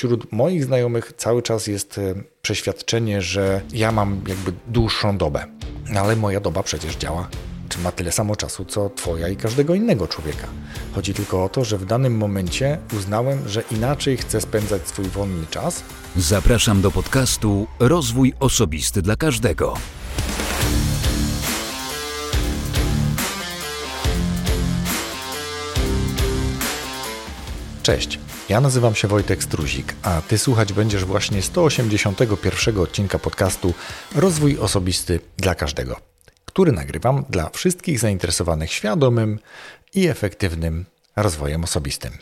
wśród moich znajomych cały czas jest e, przeświadczenie, że ja mam jakby dłuższą dobę. Ale moja doba przecież działa czy ma tyle samo czasu, co Twoja i każdego innego człowieka. Chodzi tylko o to, że w danym momencie uznałem, że inaczej chcę spędzać swój wolny czas. Zapraszam do podcastu Rozwój Osobisty dla Każdego. Cześć, ja nazywam się Wojtek Struzik, a Ty słuchać będziesz właśnie 181 odcinka podcastu Rozwój Osobisty dla Każdego który nagrywam dla wszystkich zainteresowanych świadomym i efektywnym rozwojem osobistym.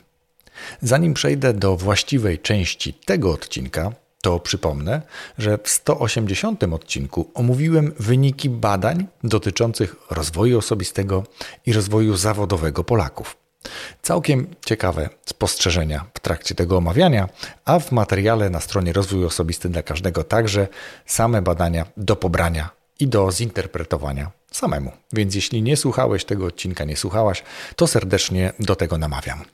Zanim przejdę do właściwej części tego odcinka, to przypomnę, że w 180 odcinku omówiłem wyniki badań dotyczących rozwoju osobistego i rozwoju zawodowego Polaków. Całkiem ciekawe spostrzeżenia w trakcie tego omawiania, a w materiale na stronie Rozwój Osobisty dla Każdego także same badania do pobrania i do zinterpretowania samemu. Więc jeśli nie słuchałeś tego odcinka, nie słuchałaś, to serdecznie do tego namawiam.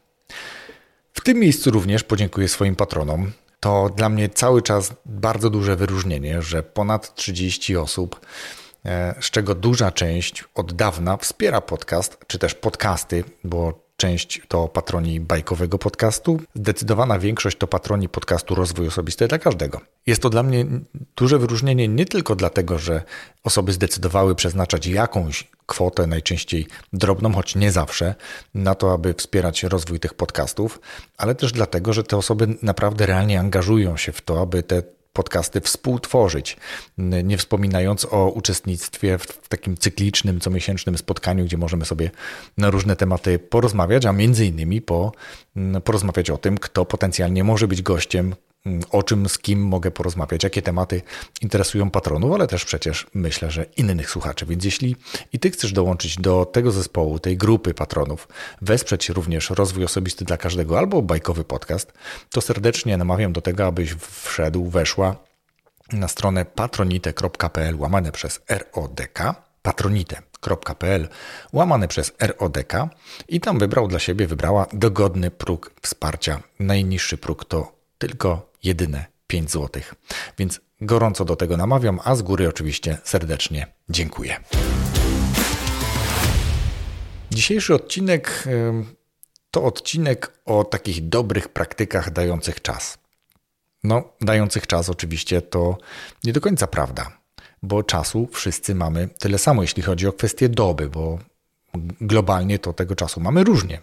W tym miejscu również podziękuję swoim patronom. To dla mnie cały czas bardzo duże wyróżnienie, że ponad 30 osób, e, z czego duża część od dawna wspiera podcast, czy też podcasty, bo część to patroni bajkowego podcastu, zdecydowana większość to patroni podcastu Rozwój Osobisty dla każdego. Jest to dla mnie duże wyróżnienie nie tylko dlatego, że osoby zdecydowały przeznaczać jakąś kwotę, najczęściej drobną, choć nie zawsze, na to, aby wspierać rozwój tych podcastów, ale też dlatego, że te osoby naprawdę realnie angażują się w to, aby te podcasty współtworzyć, nie wspominając o uczestnictwie w takim cyklicznym, comiesięcznym spotkaniu, gdzie możemy sobie na różne tematy porozmawiać, a między innymi po, porozmawiać o tym, kto potencjalnie może być gościem, o czym, z kim mogę porozmawiać, jakie tematy interesują patronów, ale też przecież myślę, że innych słuchaczy. Więc jeśli i ty chcesz dołączyć do tego zespołu, tej grupy patronów, wesprzeć również rozwój osobisty dla każdego albo bajkowy podcast, to serdecznie namawiam do tego, abyś wszedł, weszła na stronę patronite.pl łamane przez RODK, patronite.pl łamane przez RODK i tam wybrał dla siebie, wybrała dogodny próg wsparcia. Najniższy próg to tylko jedyne 5 zł. Więc gorąco do tego namawiam, a z góry oczywiście serdecznie dziękuję. Dzisiejszy odcinek to odcinek o takich dobrych praktykach dających czas. No, dających czas oczywiście to nie do końca prawda, bo czasu wszyscy mamy tyle samo, jeśli chodzi o kwestię doby, bo globalnie to tego czasu mamy różnie.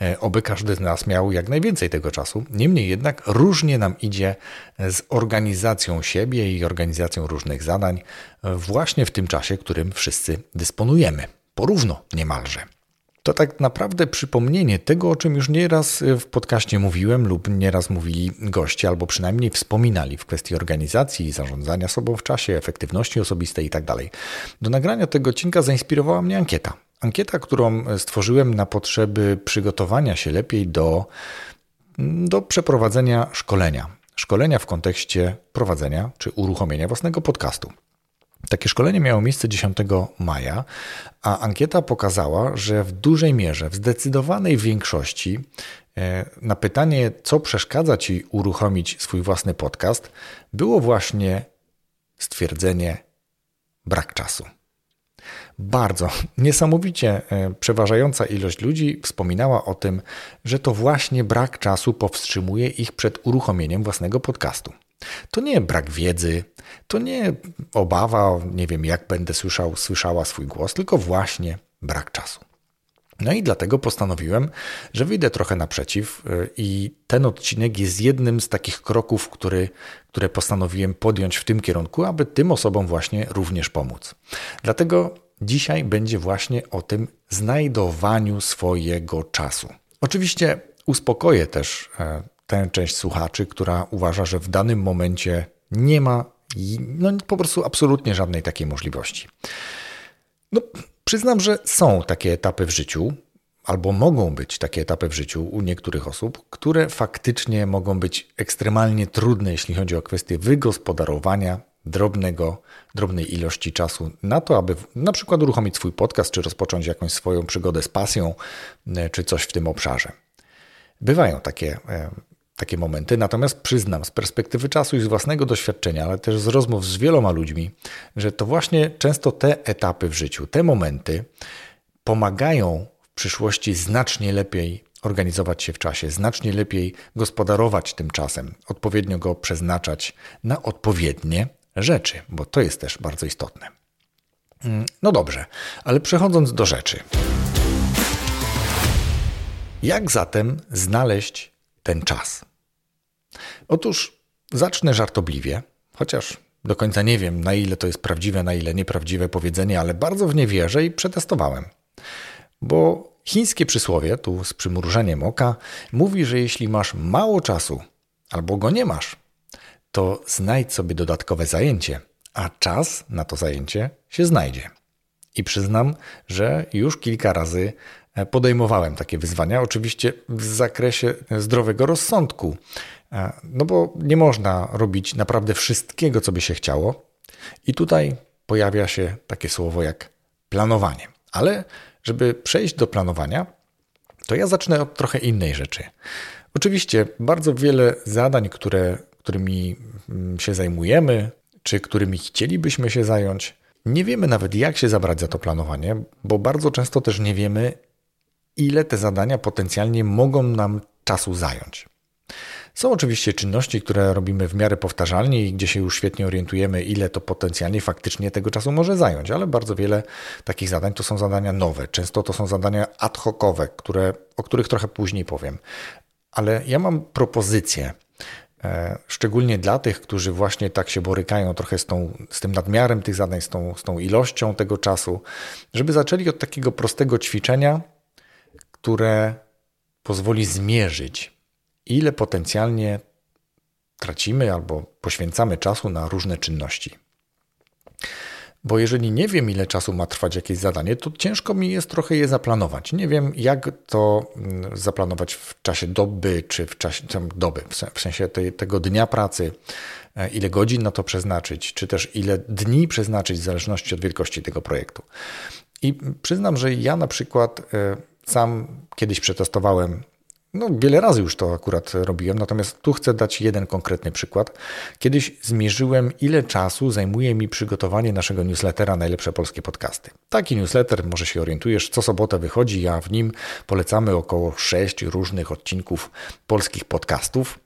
E, oby każdy z nas miał jak najwięcej tego czasu. Niemniej jednak różnie nam idzie z organizacją siebie i organizacją różnych zadań właśnie w tym czasie, którym wszyscy dysponujemy. Porówno niemalże. To tak naprawdę przypomnienie tego, o czym już nieraz w podcaście mówiłem lub nieraz mówili goście, albo przynajmniej wspominali w kwestii organizacji, zarządzania sobą w czasie, efektywności osobistej itd. Tak Do nagrania tego odcinka zainspirowała mnie ankieta. Ankieta, którą stworzyłem na potrzeby przygotowania się lepiej do, do przeprowadzenia szkolenia. Szkolenia w kontekście prowadzenia czy uruchomienia własnego podcastu. Takie szkolenie miało miejsce 10 maja, a ankieta pokazała, że w dużej mierze, w zdecydowanej większości e, na pytanie, co przeszkadza Ci uruchomić swój własny podcast, było właśnie stwierdzenie brak czasu bardzo, niesamowicie e, przeważająca ilość ludzi wspominała o tym, że to właśnie brak czasu powstrzymuje ich przed uruchomieniem własnego podcastu. To nie brak wiedzy, to nie obawa, nie wiem, jak będę słyszał, słyszała swój głos, tylko właśnie brak czasu. No i dlatego postanowiłem, że wyjdę trochę naprzeciw e, i ten odcinek jest jednym z takich kroków, który, które postanowiłem podjąć w tym kierunku, aby tym osobom właśnie również pomóc. Dlatego Dzisiaj będzie właśnie o tym znajdowaniu swojego czasu. Oczywiście uspokoję też e, tę część słuchaczy, która uważa, że w danym momencie nie ma no, po prostu absolutnie żadnej takiej możliwości. No, przyznam, że są takie etapy w życiu, albo mogą być takie etapy w życiu u niektórych osób, które faktycznie mogą być ekstremalnie trudne, jeśli chodzi o kwestię wygospodarowania drobnego, drobnej ilości czasu na to, aby na przykład uruchomić swój podcast, czy rozpocząć jakąś swoją przygodę z pasją, e, czy coś w tym obszarze. Bywają takie e, takie momenty, natomiast przyznam z perspektywy czasu i z własnego doświadczenia, ale też z rozmów z wieloma ludźmi, że to właśnie często te etapy w życiu, te momenty pomagają w przyszłości znacznie lepiej organizować się w czasie, znacznie lepiej gospodarować tym czasem, odpowiednio go przeznaczać na odpowiednie rzeczy, bo to jest też bardzo istotne. Mm, no dobrze, ale przechodząc do rzeczy. Jak zatem znaleźć ten czas? Otóż zacznę żartobliwie, chociaż do końca nie wiem, na ile to jest prawdziwe, na ile nieprawdziwe powiedzenie, ale bardzo w nie wierzę i przetestowałem. Bo chińskie przysłowie, tu z przymrużeniem oka, mówi, że jeśli masz mało czasu albo go nie masz, to znajdź sobie dodatkowe zajęcie, a czas na to zajęcie się znajdzie. I przyznam, że już kilka razy e, podejmowałem takie wyzwania, oczywiście w zakresie zdrowego rozsądku, e, no bo nie można robić naprawdę wszystkiego, co by się chciało. I tutaj pojawia się takie słowo jak planowanie. Ale żeby przejść do planowania, to ja zacznę od trochę innej rzeczy. Oczywiście bardzo wiele zadań, które, którymi mm, się zajmujemy, czy którymi chcielibyśmy się zająć, nie wiemy nawet, jak się zabrać za to planowanie, bo bardzo często też nie wiemy, ile te zadania potencjalnie mogą nam czasu zająć. Są oczywiście czynności, które robimy w miarę powtarzalnie i gdzie się już świetnie orientujemy, ile to potencjalnie faktycznie tego czasu może zająć, ale bardzo wiele takich zadań to są zadania nowe. Często to są zadania ad hocowe, które, o których trochę później powiem. Ale ja mam propozycję, szczególnie dla tych, którzy właśnie tak się borykają trochę z, tą, z tym nadmiarem tych zadań, z tą, z tą ilością tego czasu, żeby zaczęli od takiego prostego ćwiczenia, które pozwoli zmierzyć ile potencjalnie tracimy albo poświęcamy czasu na różne czynności. Bo jeżeli nie wiem, ile czasu ma trwać jakieś zadanie, to ciężko mi jest trochę je zaplanować. Nie wiem, jak to mm, zaplanować w czasie doby, czy w czasie doby, w sensie tej, tego dnia pracy, e, ile godzin na to przeznaczyć, czy też ile dni przeznaczyć w zależności od wielkości tego projektu. I przyznam, że ja na przykład e, sam kiedyś przetestowałem no, wiele razy już to akurat robiłem, natomiast tu chcę dać jeden konkretny przykład. Kiedyś zmierzyłem, ile czasu zajmuje mi przygotowanie naszego newslettera Najlepsze Polskie Podcasty. Taki newsletter, może się orientujesz, co sobotę wychodzi, a w nim polecamy około sześć różnych odcinków polskich podcastów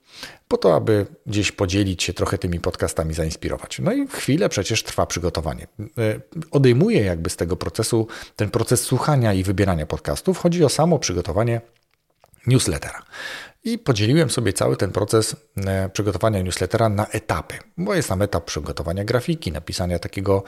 po to, aby gdzieś podzielić się trochę tymi podcastami, zainspirować. No i chwilę przecież trwa przygotowanie. E, odejmuję jakby z tego procesu ten proces słuchania i wybierania podcastów. Chodzi o samo przygotowanie newslettera. I podzieliłem sobie cały ten proces e, przygotowania newslettera na etapy, bo jest tam etap przygotowania grafiki, napisania takiego,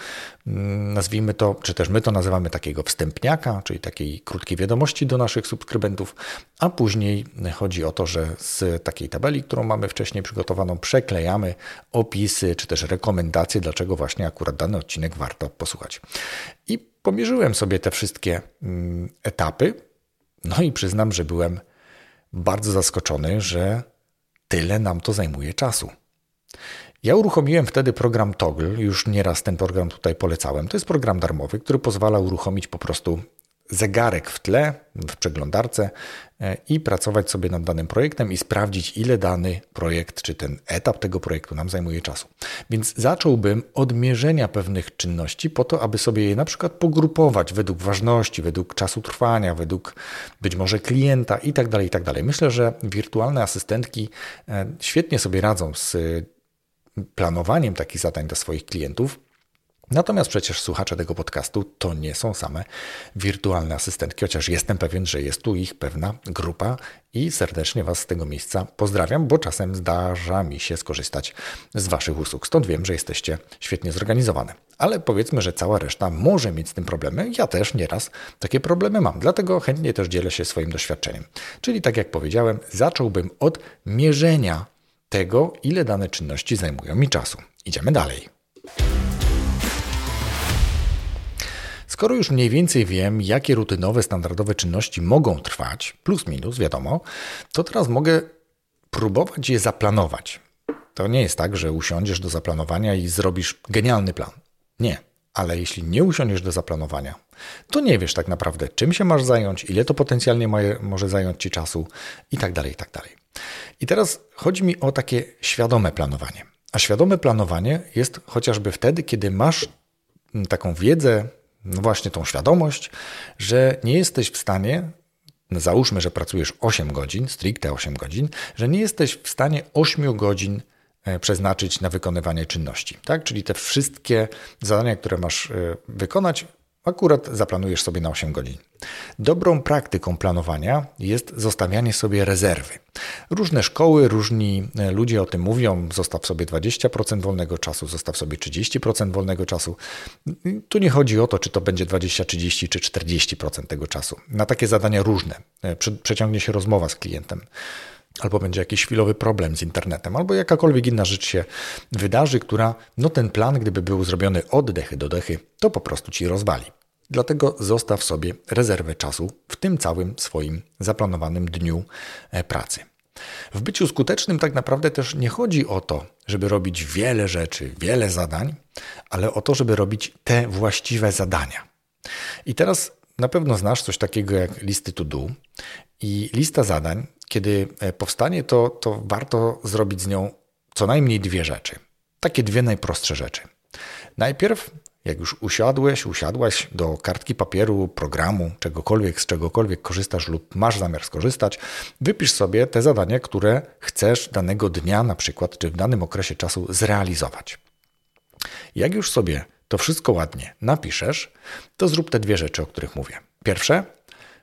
mm, nazwijmy to, czy też my to nazywamy takiego wstępniaka, czyli takiej krótkiej wiadomości do naszych subskrybentów, a później chodzi o to, że z takiej tabeli, którą mamy wcześniej przygotowaną, przeklejamy opisy, czy też rekomendacje, dlaczego właśnie akurat dany odcinek warto posłuchać. I pomierzyłem sobie te wszystkie mm, etapy, no i przyznam, że byłem bardzo zaskoczony, że tyle nam to zajmuje czasu. Ja uruchomiłem wtedy program Toggle, już nieraz ten program tutaj polecałem. To jest program darmowy, który pozwala uruchomić po prostu zegarek w tle, w przeglądarce e, i pracować sobie nad danym projektem i sprawdzić, ile dany projekt, czy ten etap tego projektu nam zajmuje czasu. Więc zacząłbym od mierzenia pewnych czynności po to, aby sobie je na przykład pogrupować według ważności, według czasu trwania, według być może klienta itd. Tak itd. Tak Myślę, że wirtualne asystentki e, świetnie sobie radzą z planowaniem takich zadań dla swoich klientów Natomiast przecież słuchacze tego podcastu to nie są same wirtualne asystentki, chociaż jestem pewien, że jest tu ich pewna grupa i serdecznie Was z tego miejsca pozdrawiam, bo czasem zdarza mi się skorzystać z Waszych usług. Stąd wiem, że jesteście świetnie zorganizowane. Ale powiedzmy, że cała reszta może mieć z tym problemy. Ja też nieraz takie problemy mam, dlatego chętnie też dzielę się swoim doświadczeniem. Czyli tak jak powiedziałem, zacząłbym od mierzenia tego, ile dane czynności zajmują mi czasu. Idziemy dalej. Skoro już mniej więcej wiem, jakie rutynowe, standardowe czynności mogą trwać, plus minus, wiadomo, to teraz mogę próbować je zaplanować. To nie jest tak, że usiądziesz do zaplanowania i zrobisz genialny plan. Nie, ale jeśli nie usiądziesz do zaplanowania, to nie wiesz tak naprawdę, czym się masz zająć, ile to potencjalnie może zająć ci czasu i tak dalej, i tak dalej. I teraz chodzi mi o takie świadome planowanie. A świadome planowanie jest chociażby wtedy, kiedy masz taką wiedzę, właśnie tą świadomość, że nie jesteś w stanie, no załóżmy, że pracujesz 8 godzin, stricte 8 godzin, że nie jesteś w stanie 8 godzin e, przeznaczyć na wykonywanie czynności. Tak? Czyli te wszystkie zadania, które masz e, wykonać, akurat zaplanujesz sobie na 8 godzin. Dobrą praktyką planowania jest zostawianie sobie rezerwy. Różne szkoły, różni e, ludzie o tym mówią: zostaw sobie 20% wolnego czasu, zostaw sobie 30% wolnego czasu. Tu nie chodzi o to, czy to będzie 20, 30 czy 40% tego czasu. Na takie zadania różne. E, przeciągnie się rozmowa z klientem albo będzie jakiś chwilowy problem z internetem, albo jakakolwiek inna rzecz się wydarzy, która, no ten plan, gdyby był zrobiony od dechy do dechy, to po prostu ci rozwali. Dlatego zostaw sobie rezerwę czasu w tym całym swoim zaplanowanym dniu e, pracy. W byciu skutecznym tak naprawdę też nie chodzi o to, żeby robić wiele rzeczy, wiele zadań, ale o to, żeby robić te właściwe zadania. I teraz na pewno znasz coś takiego jak listy to do i lista zadań, kiedy e, powstanie, to, to warto zrobić z nią co najmniej dwie rzeczy. Takie dwie najprostsze rzeczy. Najpierw jak już usiadłeś, usiadłaś do kartki papieru, programu, czegokolwiek, z czegokolwiek korzystasz lub masz zamiar skorzystać, wypisz sobie te zadania, które chcesz danego dnia, na przykład, czy w danym okresie czasu zrealizować. Jak już sobie to wszystko ładnie napiszesz, to zrób te dwie rzeczy, o których mówię. Pierwsze,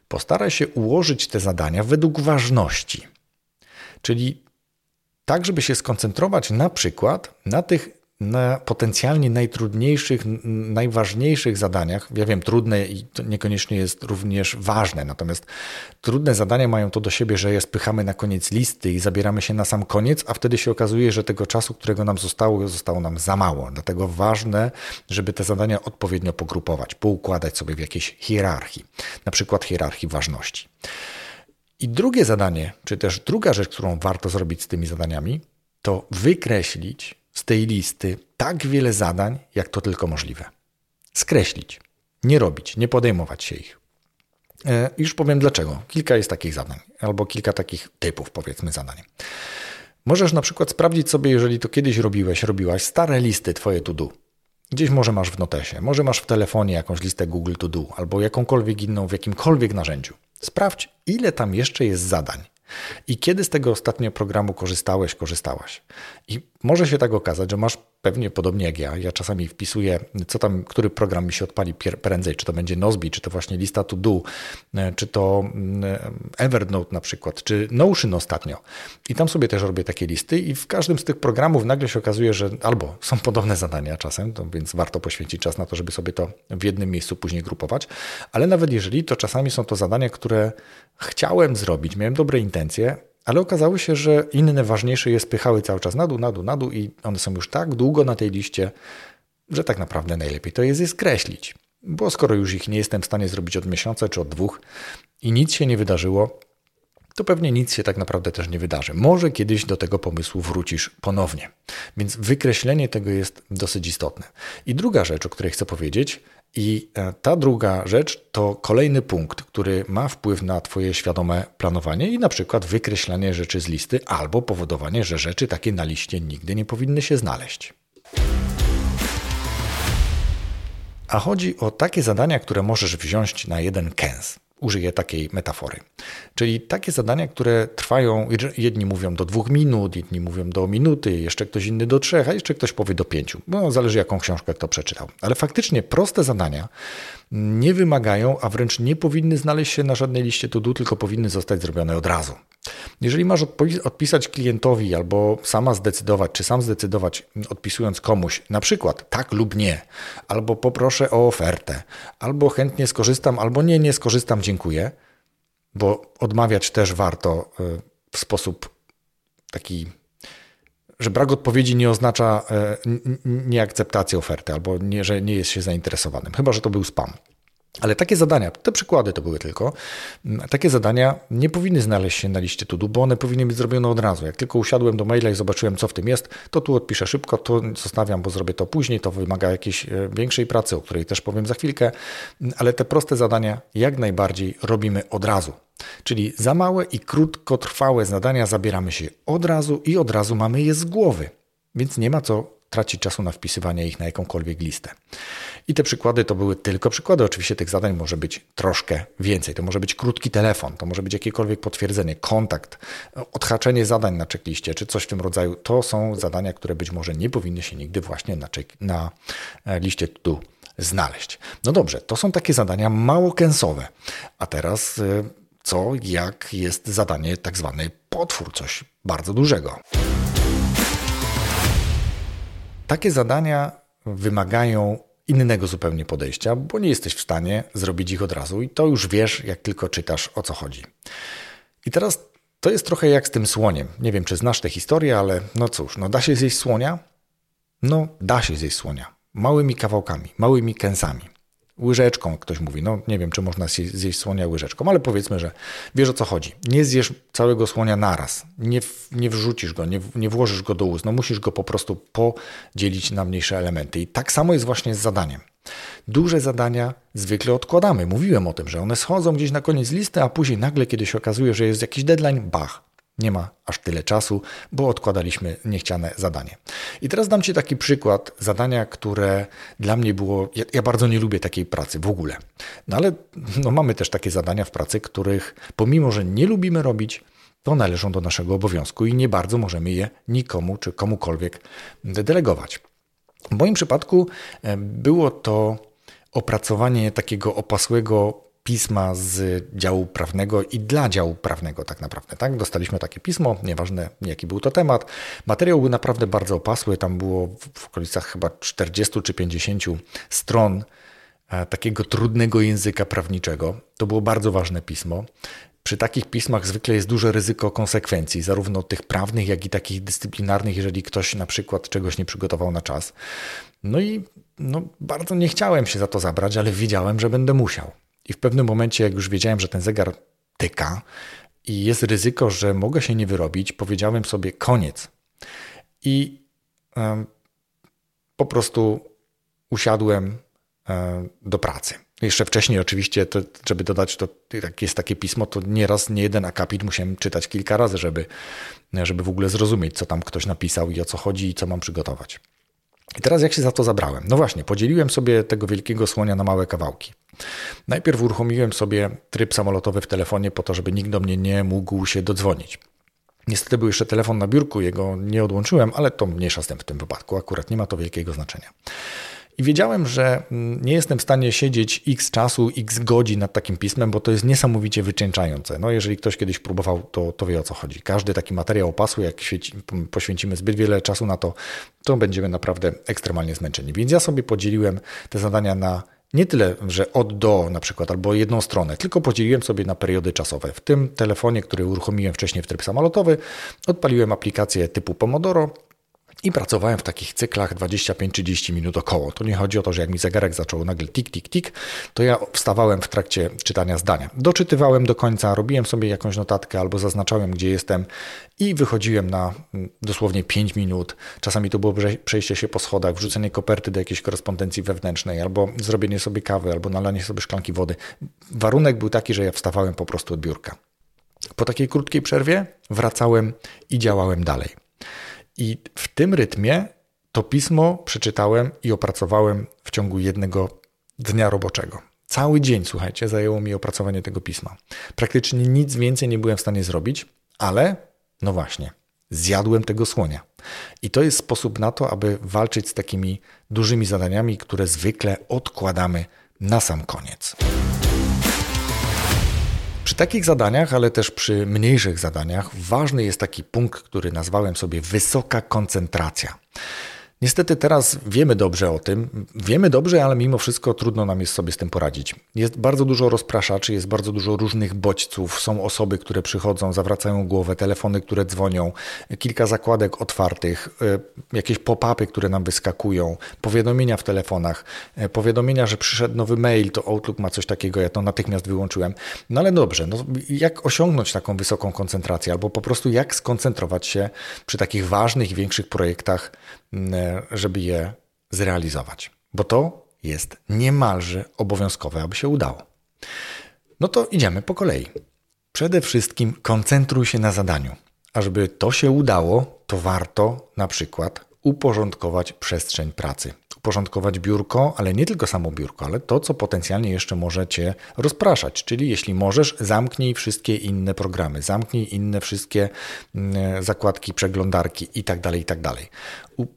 postaraj się ułożyć te zadania według ważności. Czyli tak, żeby się skoncentrować na przykład na tych na potencjalnie najtrudniejszych, najważniejszych zadaniach. Ja wiem, trudne i to niekoniecznie jest również ważne, natomiast trudne zadania mają to do siebie, że je spychamy na koniec listy i zabieramy się na sam koniec, a wtedy się okazuje, że tego czasu, którego nam zostało, zostało nam za mało. Dlatego ważne, żeby te zadania odpowiednio pogrupować, poukładać sobie w jakiejś hierarchii, na przykład hierarchii ważności. I drugie zadanie, czy też druga rzecz, którą warto zrobić z tymi zadaniami, to wykreślić z tej listy tak wiele zadań, jak to tylko możliwe. Skreślić, nie robić, nie podejmować się ich. E, już powiem dlaczego. Kilka jest takich zadań, albo kilka takich typów, powiedzmy, zadań. Możesz na przykład sprawdzić sobie, jeżeli to kiedyś robiłeś, robiłaś stare listy twoje to do. Gdzieś może masz w notesie, może masz w telefonie jakąś listę Google To Do albo jakąkolwiek inną w jakimkolwiek narzędziu. Sprawdź, ile tam jeszcze jest zadań i kiedy z tego ostatnio programu korzystałeś, korzystałaś? I może się tak okazać, że masz pewnie podobnie jak ja. Ja czasami wpisuję, co tam, który program mi się odpali prędzej, czy to będzie Nozbi, czy to właśnie lista to do, e, czy to mm, Evernote na przykład, czy Notion ostatnio. I tam sobie też robię takie listy i w każdym z tych programów nagle się okazuje, że albo są podobne zadania czasem, więc warto poświęcić czas na to, żeby sobie to w jednym miejscu później grupować, ale nawet jeżeli, to czasami są to zadania, które chciałem zrobić, miałem dobre intencje, ale okazało się, że inne ważniejsze je spychały cały czas na dół, na dół, na dół i one są już tak długo na tej liście, że tak naprawdę najlepiej to jest je skreślić. Bo skoro już ich nie jestem w stanie zrobić od miesiąca czy od dwóch i nic się nie wydarzyło, to pewnie nic się tak naprawdę też nie wydarzy. Może kiedyś do tego pomysłu wrócisz ponownie. Więc wykreślenie tego jest dosyć istotne. I druga rzecz, o której chcę powiedzieć, i e, ta druga rzecz to kolejny punkt, który ma wpływ na Twoje świadome planowanie i na przykład wykreślanie rzeczy z listy albo powodowanie, że rzeczy takie na liście nigdy nie powinny się znaleźć. A chodzi o takie zadania, które możesz wziąć na jeden kęs użyję takiej metafory. Czyli takie zadania, które trwają, jedni mówią do dwóch minut, inni mówią do minuty, jeszcze ktoś inny do trzech, a jeszcze ktoś powie do pięciu. No, zależy jaką książkę kto przeczytał. Ale faktycznie proste zadania nie wymagają, a wręcz nie powinny znaleźć się na żadnej liście to do, tylko powinny zostać zrobione od razu. Jeżeli masz odpisać klientowi albo sama zdecydować, czy sam zdecydować, odpisując komuś, na przykład tak lub nie, albo poproszę o ofertę, albo chętnie skorzystam, albo nie, nie skorzystam, dziękuję, bo odmawiać też warto y, w sposób taki, że brak odpowiedzi nie oznacza y, nieakceptacji oferty, albo nie, że nie jest się zainteresowanym, chyba że to był spam. Ale takie zadania, te przykłady to były tylko, takie zadania nie powinny znaleźć się na liście tudu, bo one powinny być zrobione od razu. Jak tylko usiadłem do maila i zobaczyłem, co w tym jest, to tu odpiszę szybko, to zostawiam, bo zrobię to później, to wymaga jakiejś e, większej pracy, o której też powiem za chwilkę, ale te proste zadania jak najbardziej robimy od razu. Czyli za małe i krótkotrwałe zadania zabieramy się od razu i od razu mamy je z głowy. Więc nie ma co tracić czasu na wpisywanie ich na jakąkolwiek listę. I te przykłady to były tylko przykłady. Oczywiście tych zadań może być troszkę więcej. To może być krótki telefon, to może być jakiekolwiek potwierdzenie, kontakt, odhaczenie zadań na checkliście, czy coś w tym rodzaju. To są zadania, które być może nie powinny się nigdy właśnie na, na e, liście tu znaleźć. No dobrze, to są takie zadania mało kęsowe. A teraz e, co, jak jest zadanie tak zwany potwór, coś bardzo dużego. Takie zadania wymagają innego zupełnie podejścia, bo nie jesteś w stanie zrobić ich od razu i to już wiesz, jak tylko czytasz o co chodzi. I teraz to jest trochę jak z tym słoniem. Nie wiem, czy znasz tę historię, ale no cóż, no da się zjeść słonia? No, da się zjeść słonia. Małymi kawałkami, małymi kęsami łyżeczką, ktoś mówi. No nie wiem, czy można zjeść słonia łyżeczką, ale powiedzmy, że wiesz o co chodzi. Nie zjesz całego słonia naraz, nie, nie wrzucisz go, nie, nie włożysz go do ust, no musisz go po prostu podzielić na mniejsze elementy. I tak samo jest właśnie z zadaniem. Duże zadania zwykle odkładamy. Mówiłem o tym, że one schodzą gdzieś na koniec listy, a później nagle, kiedy się okazuje, że jest jakiś deadline, bach, nie ma aż tyle czasu, bo odkładaliśmy niechciane zadanie. I teraz dam Ci taki przykład zadania, które dla mnie było. Ja, ja, bardzo nie lubię takiej pracy w ogóle. No ale no, mamy też takie zadania w pracy, których pomimo, że nie lubimy robić, to należą do naszego obowiązku i nie bardzo możemy je nikomu czy komukolwiek delegować. W moim przypadku e, było to opracowanie takiego opasłego pisma z działu prawnego i dla działu prawnego tak naprawdę. Tak? Dostaliśmy takie pismo, nieważne jaki był to temat. Materiał był naprawdę bardzo opasły, tam było w okolicach chyba 40 czy 50 stron e, takiego trudnego języka prawniczego. To było bardzo ważne pismo. Przy takich pismach zwykle jest duże ryzyko konsekwencji, zarówno tych prawnych, jak i takich dyscyplinarnych, jeżeli ktoś na przykład czegoś nie przygotował na czas. No i no, bardzo nie chciałem się za to zabrać, ale wiedziałem, że będę musiał. I w pewnym momencie, jak już wiedziałem, że ten zegar tyka i jest ryzyko, że mogę się nie wyrobić, powiedziałem sobie koniec. I po prostu usiadłem um, do pracy. Jeszcze wcześniej oczywiście, to, żeby dodać, to jak jest takie pismo, to nieraz, nie jeden akapit musiałem czytać kilka razy, żeby, żeby w ogóle zrozumieć, co tam ktoś napisał i o co chodzi i co mam przygotować. I teraz jak się za to zabrałem? No właśnie, podzieliłem sobie tego wielkiego słonia na małe kawałki. Najpierw uruchomiłem sobie tryb samolotowy w telefonie po to, żeby nikt do mnie nie mógł się dodzwonić. Niestety był jeszcze telefon na biurku, jego nie odłączyłem, ale to mniejsza z tym w tym wypadku, akurat nie ma to wielkiego znaczenia. I wiedziałem, że mm, nie jestem w stanie siedzieć x czasu, x godzin nad takim pismem, bo to jest niesamowicie wycieńczające. No, jeżeli ktoś kiedyś próbował, to, to wie o co chodzi. Każdy taki materiał opasły, jak świeci, poświęcimy zbyt wiele czasu na to, to będziemy naprawdę ekstremalnie zmęczeni. Więc ja sobie podzieliłem te zadania na nie tyle, że od do na przykład, albo jedną stronę, tylko podzieliłem sobie na periody czasowe. W tym telefonie, który uruchomiłem wcześniej w tryb samolotowy, odpaliłem aplikację typu Pomodoro, i pracowałem w takich cyklach 25-30 minut około. To nie chodzi o to, że jak mi zegarek zaczął nagle tik, tik, tik, to ja wstawałem w trakcie czytania zdania. Doczytywałem do końca, robiłem sobie jakąś notatkę albo zaznaczałem, gdzie jestem i wychodziłem na mm, dosłownie 5 minut. Czasami to było przejście się po schodach, wrzucenie koperty do jakiejś korespondencji wewnętrznej, albo zrobienie sobie kawy, albo nalanie sobie szklanki wody. Warunek był taki, że ja wstawałem po prostu od biurka. Po takiej krótkiej przerwie wracałem i działałem dalej. I w tym rytmie to pismo przeczytałem i opracowałem w ciągu jednego dnia roboczego. Cały dzień, słuchajcie, zajęło mi opracowanie tego pisma. Praktycznie nic więcej nie byłem w stanie zrobić, ale no właśnie, zjadłem tego słonia. I to jest sposób na to, aby walczyć z takimi dużymi zadaniami, które zwykle odkładamy na sam koniec. Przy takich zadaniach, ale też przy mniejszych zadaniach, ważny jest taki punkt, który nazwałem sobie wysoka koncentracja. Niestety teraz wiemy dobrze o tym, wiemy dobrze, ale mimo wszystko trudno nam jest sobie z tym poradzić. Jest bardzo dużo rozpraszaczy, jest bardzo dużo różnych bodźców, są osoby, które przychodzą, zawracają głowę, telefony, które dzwonią, kilka zakładek otwartych, e, jakieś pop-upy, które nam wyskakują, powiadomienia w telefonach, e, powiadomienia, że przyszedł nowy mail, to Outlook ma coś takiego, ja to natychmiast wyłączyłem. No ale dobrze, no jak osiągnąć taką wysoką koncentrację, albo po prostu jak skoncentrować się przy takich ważnych i większych projektach, żeby je zrealizować, bo to jest niemalże obowiązkowe, aby się udało. No to idziemy po kolei. Przede wszystkim koncentruj się na zadaniu. A żeby to się udało, to warto na przykład uporządkować przestrzeń pracy. Uporządkować biurko, ale nie tylko samo biurko, ale to, co potencjalnie jeszcze może Cię rozpraszać. Czyli jeśli możesz, zamknij wszystkie inne programy, zamknij inne wszystkie mm, zakładki, przeglądarki itd. Tak itd. Tak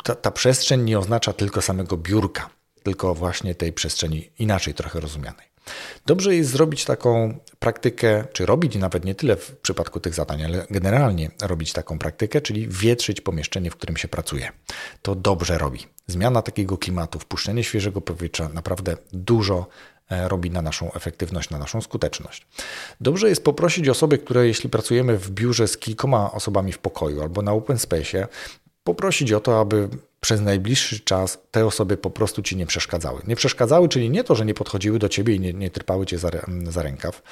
ta, ta przestrzeń nie oznacza tylko samego biurka, tylko właśnie tej przestrzeni inaczej trochę rozumianej. Dobrze jest zrobić taką praktykę, czy robić nawet nie tyle w przypadku tych zadań, ale generalnie robić taką praktykę, czyli wietrzyć pomieszczenie, w którym się pracuje. To dobrze robi. Zmiana takiego klimatu, wpuszczenie świeżego powietrza naprawdę dużo e, robi na naszą efektywność, na naszą skuteczność. Dobrze jest poprosić osoby, które jeśli pracujemy w biurze z kilkoma osobami w pokoju albo na open space, poprosić o to, aby przez najbliższy czas te osoby po prostu ci nie przeszkadzały. Nie przeszkadzały, czyli nie to, że nie podchodziły do ciebie i nie, nie trpały cię za, za rękaw,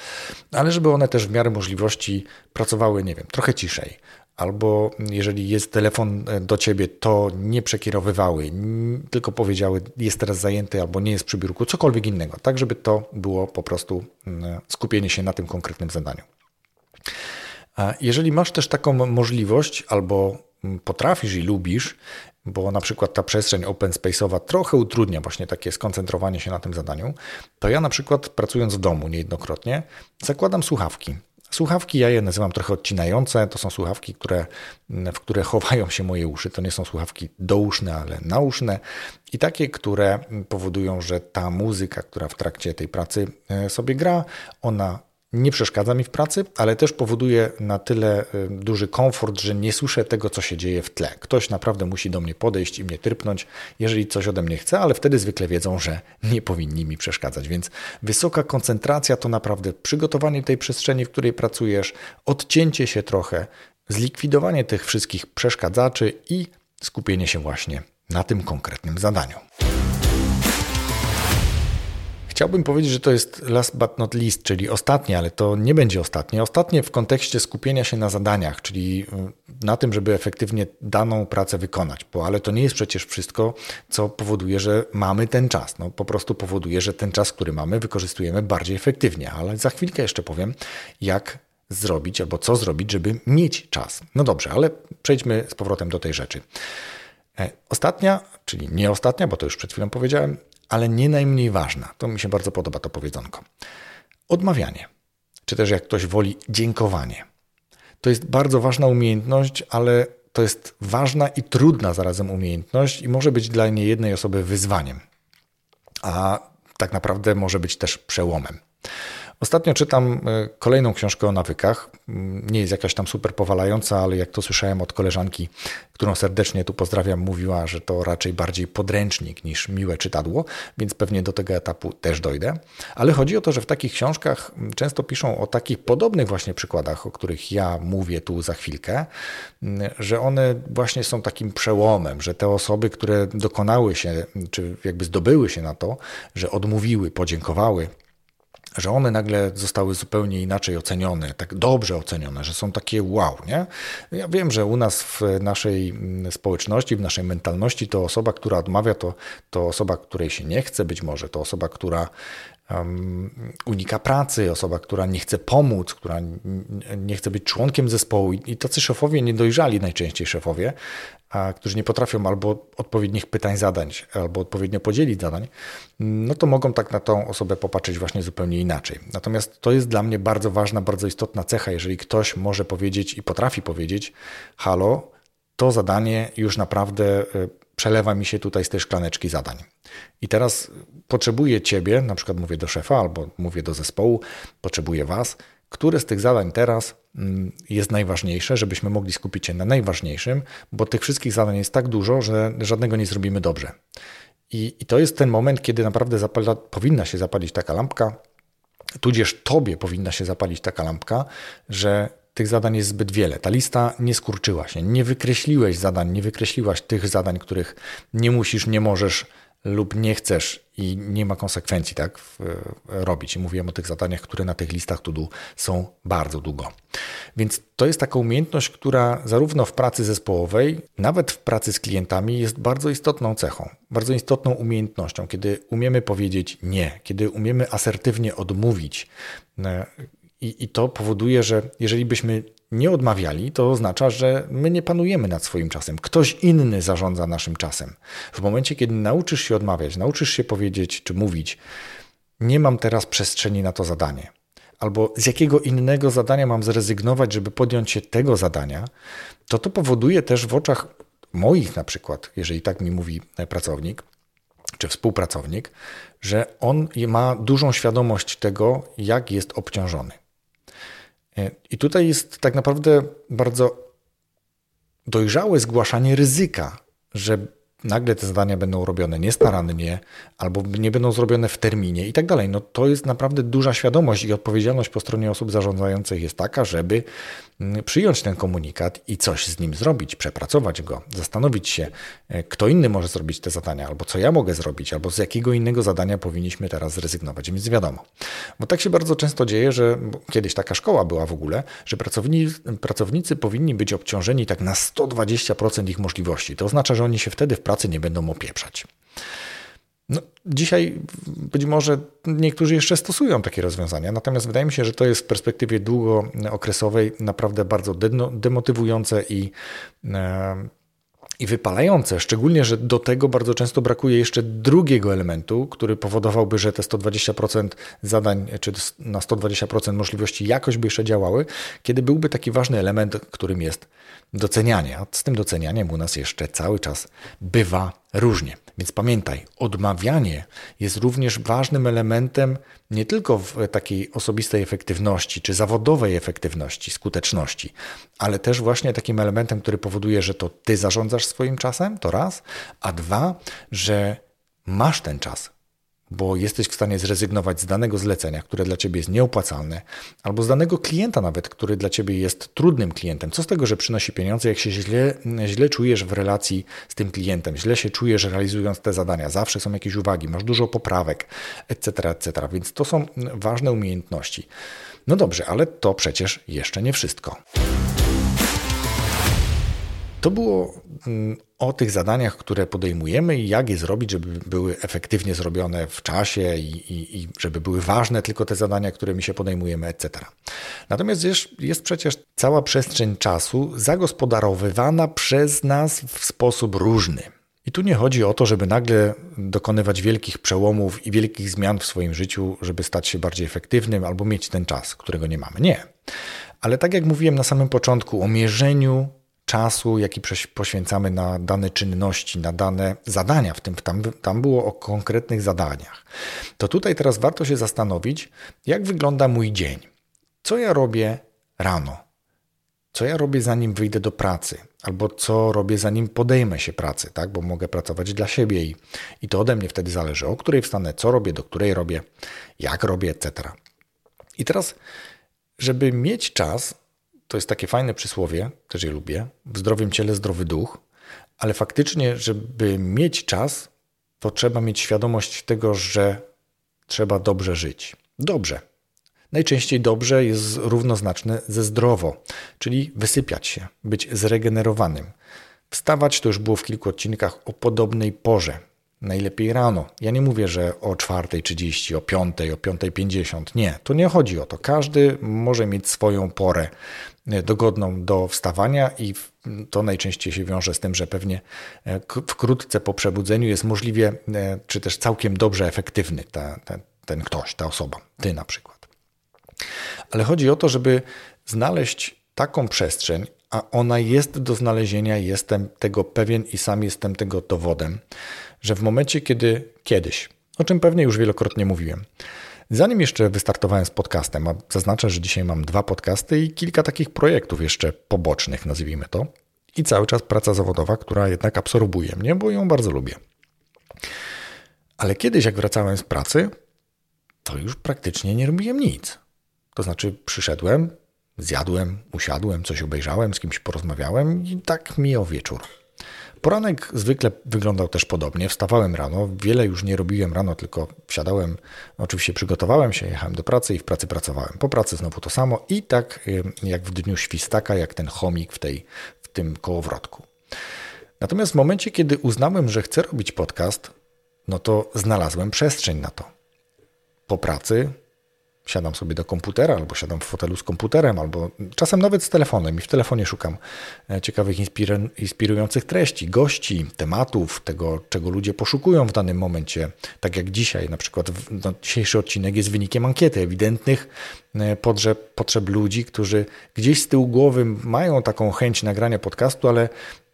ale żeby one też w miarę możliwości pracowały, nie wiem, trochę ciszej. Albo jeżeli jest telefon e, do ciebie, to nie przekierowywały, tylko powiedziały, jest teraz zajęty albo nie jest przy biurku, cokolwiek innego, tak żeby to było po prostu skupienie się na tym konkretnym zadaniu. Jeżeli masz też taką możliwość albo potrafisz i lubisz, bo na przykład ta przestrzeń open space'owa trochę utrudnia właśnie takie skoncentrowanie się na tym zadaniu, to ja na przykład pracując w domu niejednokrotnie zakładam słuchawki. Słuchawki ja je nazywam trochę odcinające. To są słuchawki, które, w które chowają się moje uszy. To nie są słuchawki douszne, ale nauszne. I takie, które powodują, że ta muzyka, która w trakcie tej pracy e, sobie gra, ona nie przeszkadza mi w pracy, ale też powoduje na tyle y, duży komfort, że nie słyszę tego, co się dzieje w tle. Ktoś naprawdę musi do mnie podejść i mnie trypnąć, jeżeli coś ode mnie chce, ale wtedy zwykle wiedzą, że nie powinni mi przeszkadzać. Więc wysoka koncentracja to naprawdę przygotowanie tej przestrzeni, w której pracujesz, odcięcie się trochę, zlikwidowanie tych wszystkich przeszkadzaczy i skupienie się właśnie na tym konkretnym zadaniu. Chciałbym powiedzieć, że to jest last but not least, czyli ostatnie, ale to nie będzie ostatnie. Ostatnie w kontekście skupienia się na zadaniach, czyli y, na tym, żeby efektywnie daną pracę wykonać, bo ale to nie jest przecież wszystko, co powoduje, że mamy ten czas. No, po prostu powoduje, że ten czas, który mamy, wykorzystujemy bardziej efektywnie, ale za chwilkę jeszcze powiem, jak zrobić albo co zrobić, żeby mieć czas. No dobrze, ale przejdźmy z powrotem do tej rzeczy. E, ostatnia, czyli nie ostatnia, bo to już przed chwilą powiedziałem, ale nie najmniej ważna. To mi się bardzo podoba to powiedzonko. Odmawianie, czy też jak ktoś woli, dziękowanie. To jest bardzo ważna umiejętność, ale to jest ważna i trudna zarazem umiejętność i może być dla niejednej osoby wyzwaniem, a tak naprawdę może być też przełomem. Ostatnio czytam e, kolejną książkę o nawykach. Mm, nie jest jakaś tam super powalająca, ale jak to słyszałem od koleżanki, którą serdecznie tu pozdrawiam, mówiła, że to raczej bardziej podręcznik niż miłe czytadło, więc pewnie do tego etapu też dojdę. Ale chodzi o to, że w takich książkach mm, często piszą o takich podobnych właśnie przykładach, o których ja mówię tu za chwilkę, mm, że one właśnie są takim przełomem, że te osoby, które dokonały się, czy jakby zdobyły się na to, że odmówiły, podziękowały, że one nagle zostały zupełnie inaczej ocenione, tak dobrze ocenione, że są takie wow, nie? Ja wiem, że u nas w naszej mm, społeczności, w naszej mentalności to osoba, która odmawia, to, to osoba, której się nie chce być może, to osoba, która um, unika pracy, osoba, która nie chce pomóc, która nie chce być członkiem zespołu i tacy szefowie niedojrzali najczęściej szefowie, a którzy nie potrafią albo odpowiednich pytań zadać, albo odpowiednio podzielić zadań, no to mogą tak na tą osobę popatrzeć właśnie zupełnie inaczej. Natomiast to jest dla mnie bardzo ważna, bardzo istotna cecha, jeżeli ktoś może powiedzieć i potrafi powiedzieć, halo, to zadanie już naprawdę y, przelewa mi się tutaj z tej szklaneczki zadań. I teraz potrzebuję Ciebie, na przykład mówię do szefa albo mówię do zespołu, potrzebuję Was, które z tych zadań teraz mm, jest najważniejsze, żebyśmy mogli skupić się na najważniejszym, bo tych wszystkich zadań jest tak dużo, że żadnego nie zrobimy dobrze. I, i to jest ten moment, kiedy naprawdę zapala, powinna się zapalić taka lampka, tudzież tobie powinna się zapalić taka lampka, że tych zadań jest zbyt wiele. Ta lista nie skurczyła się. Nie wykreśliłeś zadań, nie wykreśliłaś tych zadań, których nie musisz, nie możesz lub nie chcesz i nie ma konsekwencji tak robić. I mówiłem o tych zadaniach, które na tych listach to są bardzo długo. Więc to jest taka umiejętność, która zarówno w pracy zespołowej, nawet w pracy z klientami jest bardzo istotną cechą, bardzo istotną umiejętnością, kiedy umiemy powiedzieć nie, kiedy umiemy asertywnie odmówić e, i, I to powoduje, że jeżeli byśmy nie odmawiali, to oznacza, że my nie panujemy nad swoim czasem. Ktoś inny zarządza naszym czasem. W momencie, kiedy nauczysz się odmawiać, nauczysz się powiedzieć czy mówić, nie mam teraz przestrzeni na to zadanie, albo z jakiego innego zadania mam zrezygnować, żeby podjąć się tego zadania, to to powoduje też w oczach moich na przykład, jeżeli tak mi mówi pracownik, czy współpracownik, że on ma dużą świadomość tego, jak jest obciążony. E, I tutaj jest tak naprawdę bardzo dojrzałe zgłaszanie ryzyka, że nagle te zadania będą robione niestarannie albo nie będą zrobione w terminie i tak dalej. No to jest naprawdę duża świadomość i odpowiedzialność po stronie osób zarządzających jest taka, żeby mm, przyjąć ten komunikat i coś z nim zrobić, przepracować go, zastanowić się, e, kto inny może zrobić te zadania, albo co ja mogę zrobić, albo z jakiego innego zadania powinniśmy teraz zrezygnować. Więc wiadomo. Bo tak się bardzo często dzieje, że kiedyś taka szkoła była w ogóle, że pracownicy, pracownicy powinni być obciążeni tak na 120% ich możliwości. To oznacza, że oni się wtedy w pracy nie będą opieprzać. No, dzisiaj być może niektórzy jeszcze stosują takie rozwiązania, natomiast wydaje mi się, że to jest w perspektywie długookresowej naprawdę bardzo demotywujące i, e, i wypalające. Szczególnie, że do tego bardzo często brakuje jeszcze drugiego elementu, który powodowałby, że te 120% zadań, czy na 120% możliwości jakoś by jeszcze działały, kiedy byłby taki ważny element, którym jest docenianie. A z tym docenianiem u nas jeszcze cały czas bywa różnie. Więc pamiętaj, odmawianie jest również ważnym elementem nie tylko w takiej osobistej efektywności czy zawodowej efektywności, skuteczności, ale też właśnie takim elementem, który powoduje, że to ty zarządzasz swoim czasem, to raz, a dwa, że masz ten czas, bo jesteś w stanie zrezygnować z danego zlecenia, które dla ciebie jest nieopłacalne, albo z danego klienta nawet, który dla ciebie jest trudnym klientem. Co z tego, że przynosi pieniądze, jak się źle, źle czujesz w relacji z tym klientem, źle się czujesz realizując te zadania, zawsze są jakieś uwagi, masz dużo poprawek, etc., etc. Więc to są ważne umiejętności. No dobrze, ale to przecież jeszcze nie wszystko. To było mm, o tych zadaniach, które podejmujemy i jak je zrobić, żeby były efektywnie zrobione w czasie i, i, i żeby były ważne tylko te zadania, którymi się podejmujemy, etc. Natomiast jest, jest przecież cała przestrzeń czasu zagospodarowywana przez nas w sposób różny. I tu nie chodzi o to, żeby nagle dokonywać wielkich przełomów i wielkich zmian w swoim życiu, żeby stać się bardziej efektywnym albo mieć ten czas, którego nie mamy. Nie. Ale tak jak mówiłem na samym początku o mierzeniu czasu, jaki poświęcamy na dane czynności, na dane zadania, w tym tam, tam było o konkretnych zadaniach, to tutaj teraz warto się zastanowić, jak wygląda mój dzień. Co ja robię rano? Co ja robię zanim wyjdę do pracy? Albo co robię zanim podejmę się pracy, tak? Bo mogę pracować dla siebie i, i to ode mnie wtedy zależy, o której wstanę, co robię, do której robię, jak robię, etc. I teraz, żeby mieć czas to jest takie fajne przysłowie, też je lubię. W zdrowym ciele zdrowy duch, ale faktycznie, żeby mieć czas, to trzeba mieć świadomość tego, że trzeba dobrze żyć. Dobrze. Najczęściej dobrze jest równoznaczne ze zdrowo, czyli wysypiać się, być zregenerowanym. Wstawać to już było w kilku odcinkach o podobnej porze, najlepiej rano. Ja nie mówię, że o 4.30, o 5.00, o 5.50. Nie, to nie chodzi o to. Każdy może mieć swoją porę e, dogodną do wstawania i to najczęściej się wiąże z tym, że pewnie e, wkrótce po przebudzeniu jest możliwie, e, czy też całkiem dobrze efektywny ta, ta, ten ktoś, ta osoba, ty na przykład. Ale chodzi o to, żeby znaleźć taką przestrzeń, a ona jest do znalezienia, jestem tego pewien i sam jestem tego dowodem, że w momencie, kiedy kiedyś, o czym pewnie już wielokrotnie mówiłem, Zanim jeszcze wystartowałem z podcastem, a zaznaczę, że dzisiaj mam dwa podcasty i kilka takich projektów jeszcze pobocznych, nazwijmy to, i cały czas praca zawodowa, która jednak absorbuje mnie, bo ją bardzo lubię. Ale kiedyś, jak wracałem z pracy, to już praktycznie nie robiłem nic. To znaczy, przyszedłem, zjadłem, usiadłem, coś obejrzałem, z kimś porozmawiałem i tak mijał wieczór. Poranek zwykle wyglądał też podobnie. Wstawałem rano, wiele już nie robiłem rano, tylko wsiadałem, oczywiście przygotowałem się, jechałem do pracy i w pracy pracowałem. Po pracy znowu to samo i tak jak w dniu świstaka, jak ten chomik w, tej, w tym kołowrotku. Natomiast w momencie, kiedy uznałem, że chcę robić podcast, no to znalazłem przestrzeń na to. Po pracy siadam sobie do komputera, albo siadam w fotelu z komputerem, albo czasem nawet z telefonem i w telefonie szukam e, ciekawych, inspirujących treści, gości, tematów, tego, czego ludzie poszukują w danym momencie. Tak jak dzisiaj, na przykład no, dzisiejszy odcinek jest wynikiem ankiety ewidentnych e, potrzeb, potrzeb ludzi, którzy gdzieś z tyłu głowy mają taką chęć nagrania podcastu, ale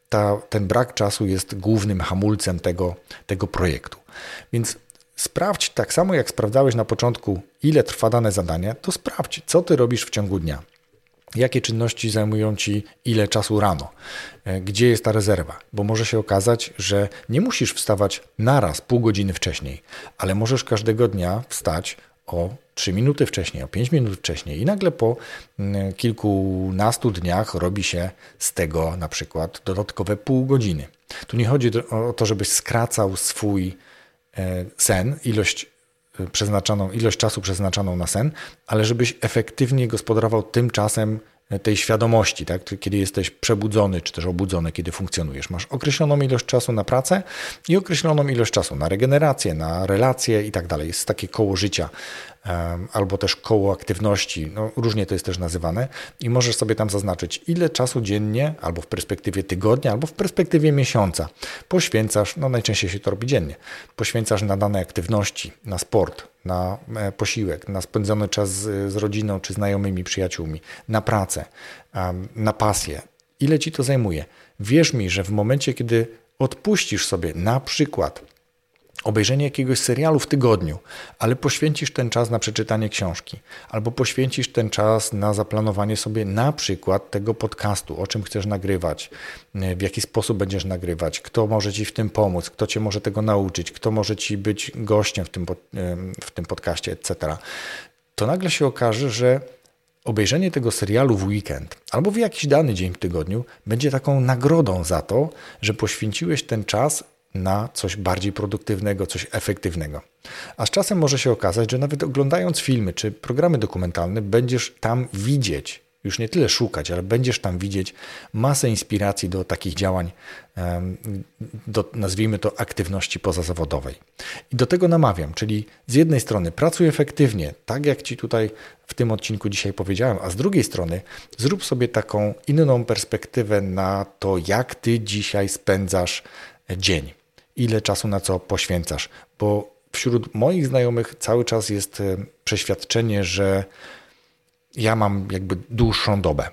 ta, ten brak czasu jest głównym hamulcem tego, tego projektu. Więc sprawdź, tak samo jak sprawdzałeś na początku, ile trwa dane zadanie, to sprawdź, co ty robisz w ciągu dnia. Jakie czynności zajmują ci ile czasu rano? E, gdzie jest ta rezerwa? Bo może się okazać, że nie musisz wstawać naraz pół godziny wcześniej, ale możesz każdego dnia wstać o 3 minuty wcześniej, o 5 minut wcześniej i nagle po mm, kilkunastu dniach robi się z tego na przykład dodatkowe pół godziny. Tu nie chodzi o to, żebyś skracał swój sen, ilość e, przeznaczoną, ilość czasu przeznaczoną na sen, ale żebyś efektywnie gospodarował tym czasem, tej świadomości, tak? kiedy jesteś przebudzony czy też obudzony, kiedy funkcjonujesz. Masz określoną ilość czasu na pracę i określoną ilość czasu na regenerację, na relacje i tak dalej. Jest takie koło życia albo też koło aktywności, no, różnie to jest też nazywane, i możesz sobie tam zaznaczyć, ile czasu dziennie, albo w perspektywie tygodnia, albo w perspektywie miesiąca poświęcasz, no najczęściej się to robi dziennie, poświęcasz na dane aktywności, na sport, na e, posiłek, na spędzony czas z, z rodziną czy znajomymi, przyjaciółmi, na pracę, na pasję. Ile ci to zajmuje? Wierz mi, że w momencie, kiedy odpuścisz sobie na przykład obejrzenie jakiegoś serialu w tygodniu, ale poświęcisz ten czas na przeczytanie książki, albo poświęcisz ten czas na zaplanowanie sobie na przykład tego podcastu, o czym chcesz nagrywać, w jaki sposób będziesz nagrywać, kto może ci w tym pomóc, kto cię może tego nauczyć, kto może ci być gościem w tym, w tym podcaście, etc. To nagle się okaże, że obejrzenie tego serialu w weekend albo w jakiś dany dzień w tygodniu będzie taką nagrodą za to, że poświęciłeś ten czas na coś bardziej produktywnego, coś efektywnego. A z czasem może się okazać, że nawet oglądając filmy czy programy dokumentalne, będziesz tam widzieć, już nie tyle szukać, ale będziesz tam widzieć masę inspiracji do takich działań, do, nazwijmy to aktywności pozazawodowej. I do tego namawiam, czyli z jednej strony pracuj efektywnie, tak jak Ci tutaj w tym odcinku dzisiaj powiedziałem, a z drugiej strony zrób sobie taką inną perspektywę na to, jak Ty dzisiaj spędzasz dzień ile czasu na co poświęcasz, bo wśród moich znajomych cały czas jest e, przeświadczenie, że ja mam jakby dłuższą dobę,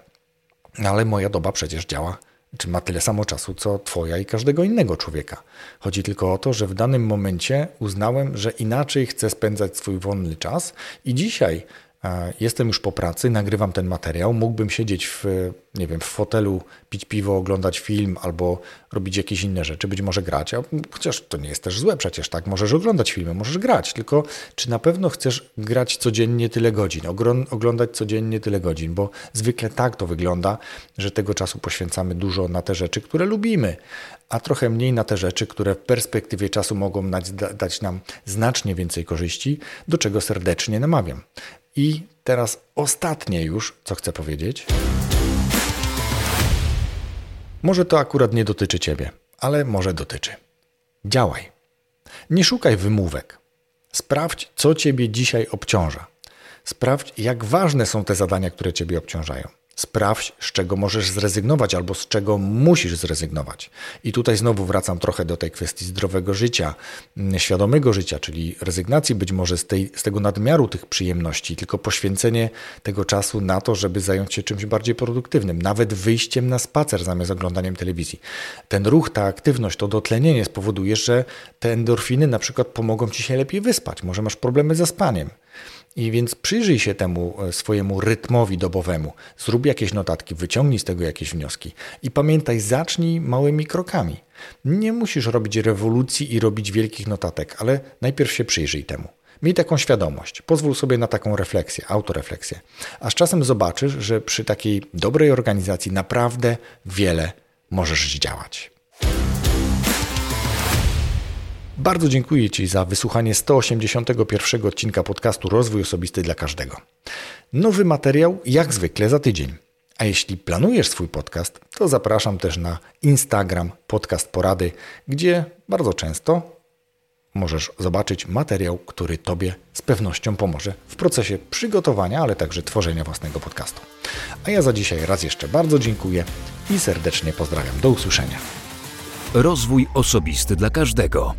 ale moja doba przecież działa czy ma tyle samo czasu, co Twoja i każdego innego człowieka. Chodzi tylko o to, że w danym momencie uznałem, że inaczej chcę spędzać swój wolny czas i dzisiaj Jestem już po pracy, nagrywam ten materiał, mógłbym siedzieć w, nie wiem, w fotelu, pić piwo, oglądać film albo robić jakieś inne rzeczy, być może grać, a chociaż to nie jest też złe przecież, tak? Możesz oglądać filmy, możesz grać, tylko czy na pewno chcesz grać codziennie tyle godzin, oglądać codziennie tyle godzin, bo zwykle tak to wygląda, że tego czasu poświęcamy dużo na te rzeczy, które lubimy, a trochę mniej na te rzeczy, które w perspektywie czasu mogą dać nam znacznie więcej korzyści, do czego serdecznie namawiam. I teraz ostatnie już, co chcę powiedzieć. Może to akurat nie dotyczy Ciebie, ale może dotyczy. Działaj. Nie szukaj wymówek. Sprawdź, co Ciebie dzisiaj obciąża. Sprawdź, jak ważne są te zadania, które Ciebie obciążają. Sprawdź, z czego możesz zrezygnować albo z czego musisz zrezygnować. I tutaj znowu wracam trochę do tej kwestii zdrowego życia, mm, świadomego życia, czyli rezygnacji być może z, tej, z tego nadmiaru tych przyjemności, tylko poświęcenie tego czasu na to, żeby zająć się czymś bardziej produktywnym, nawet wyjściem na spacer zamiast oglądaniem telewizji. Ten ruch, ta aktywność, to dotlenienie spowoduje, że te endorfiny na przykład pomogą ci się lepiej wyspać. Może masz problemy ze spaniem. I więc przyjrzyj się temu e, swojemu rytmowi dobowemu. Zrób jakieś notatki, wyciągnij z tego jakieś wnioski. I pamiętaj, zacznij małymi krokami. Nie musisz robić rewolucji i robić wielkich notatek, ale najpierw się przyjrzyj temu. Miej taką świadomość, pozwól sobie na taką refleksję, autorefleksję. A z czasem zobaczysz, że przy takiej dobrej organizacji naprawdę wiele możesz zdziałać. Bardzo dziękuję Ci za wysłuchanie 181 odcinka podcastu Rozwój Osobisty dla Każdego. Nowy materiał jak zwykle za tydzień. A jeśli planujesz swój podcast, to zapraszam też na Instagram Podcast Porady, gdzie bardzo często możesz zobaczyć materiał, który Tobie z pewnością pomoże w procesie przygotowania, ale także tworzenia własnego podcastu. A ja za dzisiaj raz jeszcze bardzo dziękuję i serdecznie pozdrawiam. Do usłyszenia. Rozwój osobisty dla każdego.